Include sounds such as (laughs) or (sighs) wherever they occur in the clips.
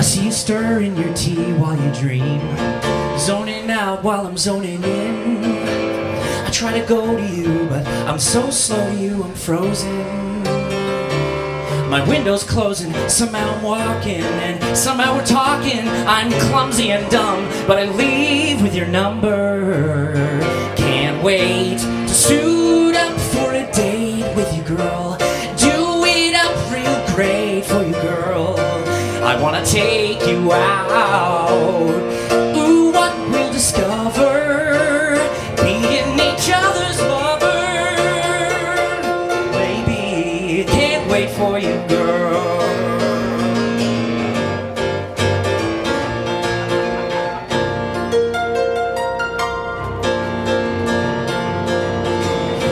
I see you stirring your tea while you dream. Zoning out while I'm zoning in. I try to go to you, but I'm so slow to you, I'm frozen. My window's closing, somehow I'm walking, and somehow we're talking. I'm clumsy and dumb, but I leave with your number. Can't wait to suit. Take you out. Ooh, what we'll discover being each other's lover. Baby, can't wait for you, girl.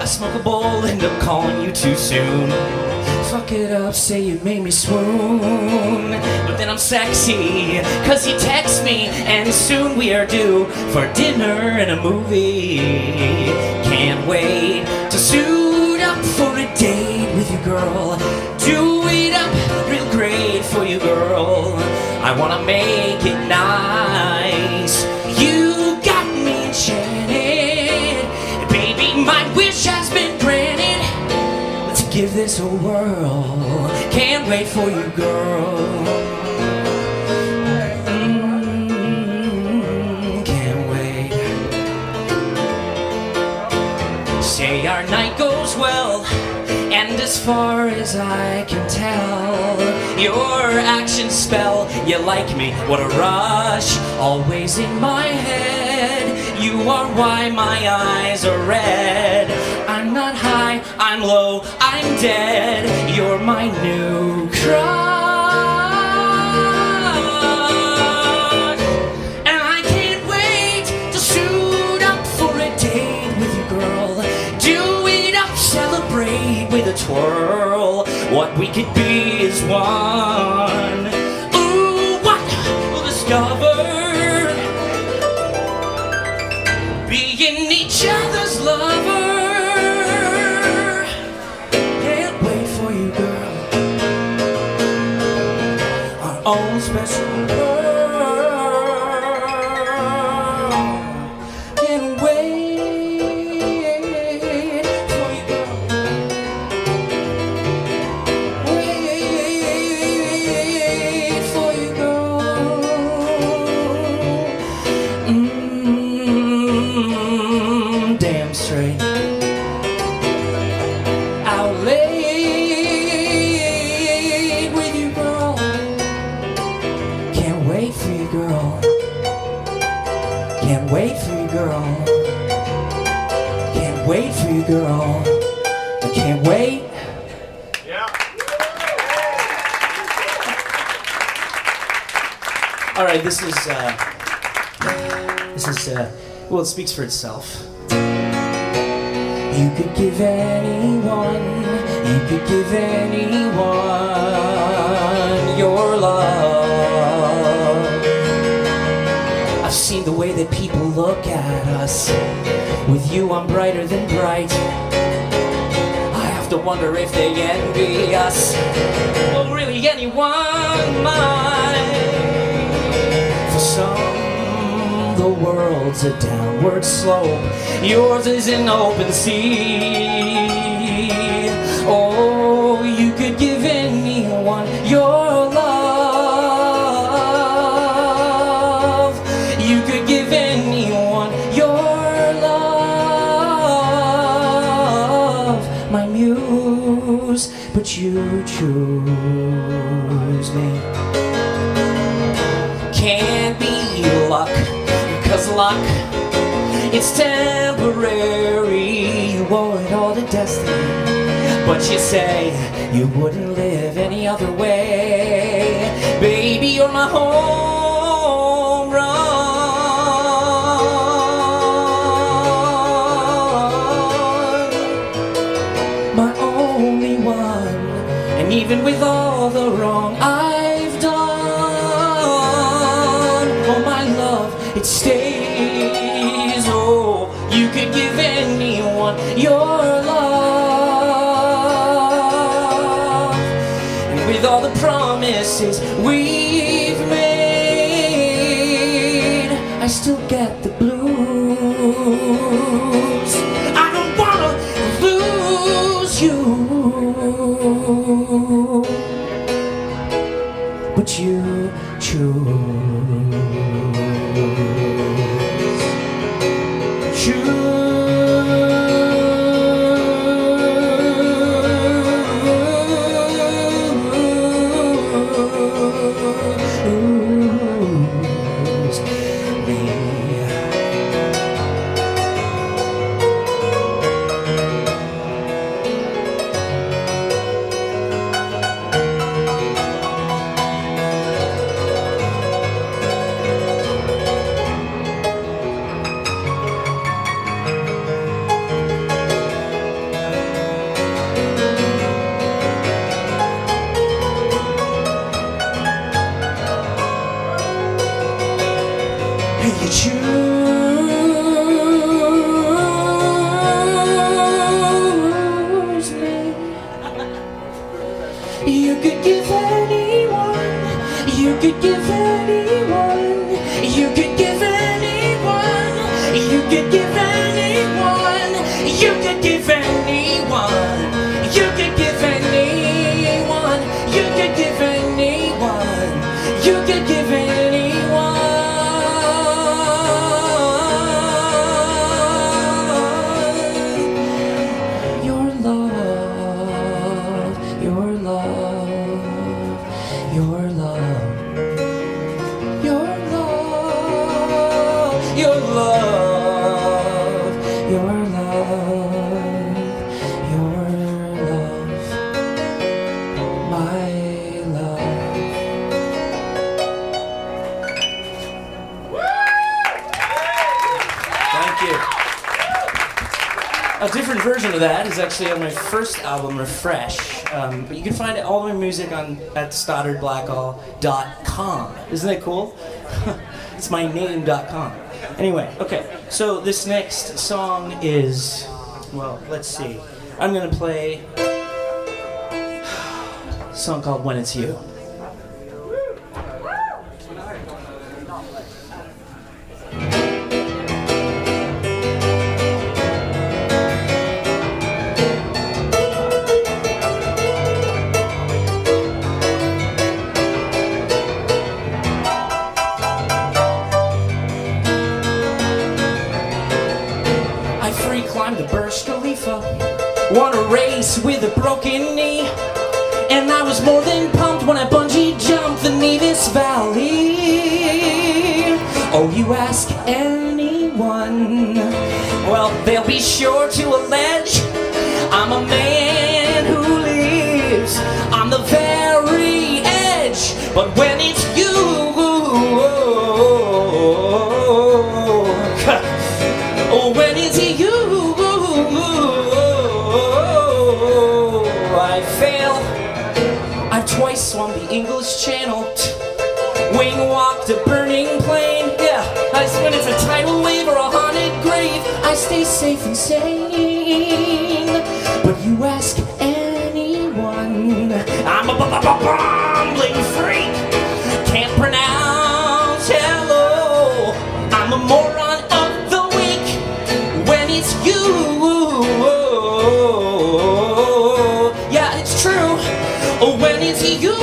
I smoke a bowl, end up calling you too soon. Fuck it up, say you made me swoon. But then I'm sexy, cause you text me, and soon we are due for dinner and a movie. Can't wait to suit up for a date with you, girl. Do it up real great for you, girl. I wanna make it nice. This a whirl. Can't wait for you, girl. Mm, can't wait. Say our night goes well, and as far as I can tell, your actions spell you like me. What a rush, always in my head. You are why my eyes are red. I'm high, I'm low, I'm dead. You're my new crush. And I can't wait to suit up for a date with you, girl. Do it up, celebrate with a twirl. What we could be is one. Special girl. Girl. Can't wait for you, girl. I can't wait. Yeah. All right, this is uh, this is uh, well, it speaks for itself. You could give anyone, you could give anyone your love. I've seen the way that people look at us. With you, I'm brighter than bright. I have to wonder if they envy us. Well, really, anyone might. For some, the world's a downward slope. Yours is an open sea. Oh, you could give anyone your you choose me can't be luck, cause luck, it's temporary. You owe it all to destiny. But you say you wouldn't live any other way. Baby, you're my home still get the blues. Could give anyone, you could give anyone, you could give anyone, you could give anyone, you could give anyone. Your love, your love, your Version of that is actually on my first album, Refresh. Um, but you can find all my music on at stoddardblackall.com. Isn't that cool? (laughs) it's my name.com. Anyway, okay. So this next song is, well, let's see. I'm gonna play (sighs) a song called When It's You. The Nevis Valley. Oh, you ask anyone, well, they'll be sure to allege I'm a man who lives on the very edge, but when it's you. (laughs) Oh, when it's you, I fail. I've twice swum the English Channel, wing walked a burning plane. Yeah, I when it's a tidal wave or a haunted grave, I stay safe and sane. But you ask anyone, I'm a bu- bu- bu- bumbling freak. Can't pronounce hello. I'm a moron of the week when it's you. Yeah, it's true. When it's you,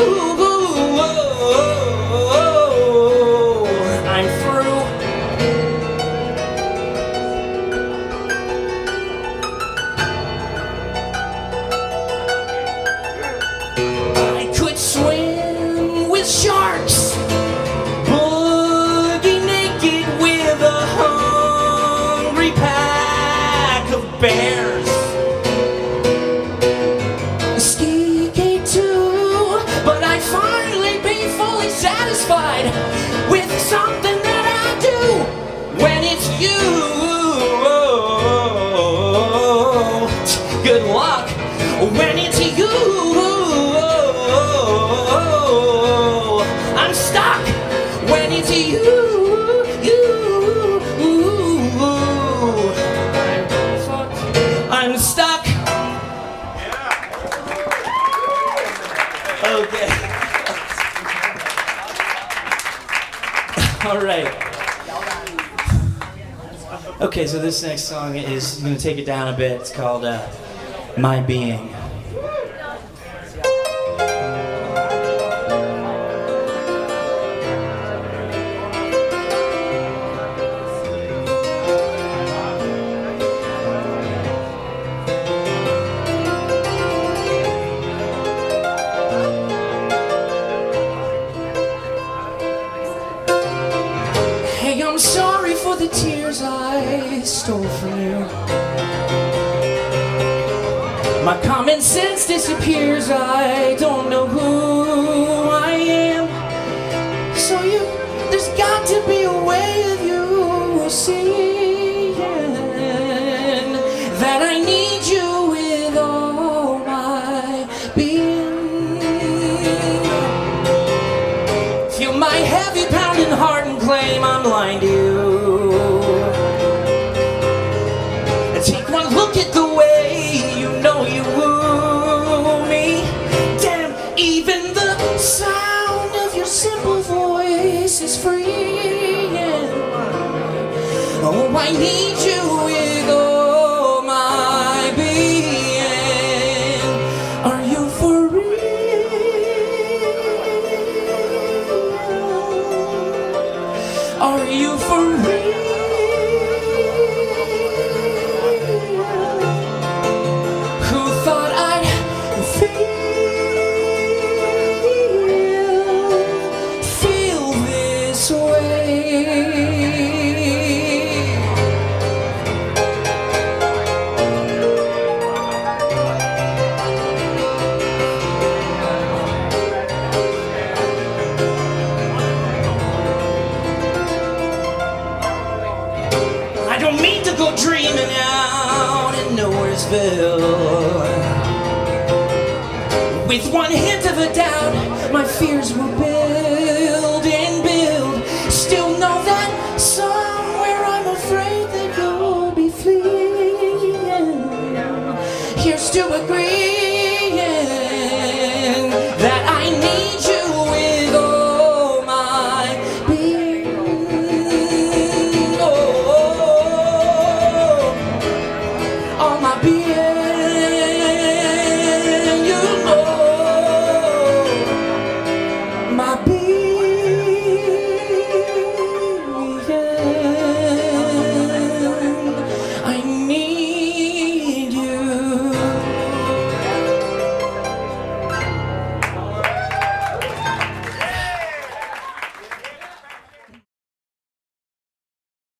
Okay, so this next song is going to take it down a bit. It's called uh, My Being. I'm sorry for the tears I stole from you. My common sense disappears. I don't know who I am. So you, there's got to be a way of you seeing fears will build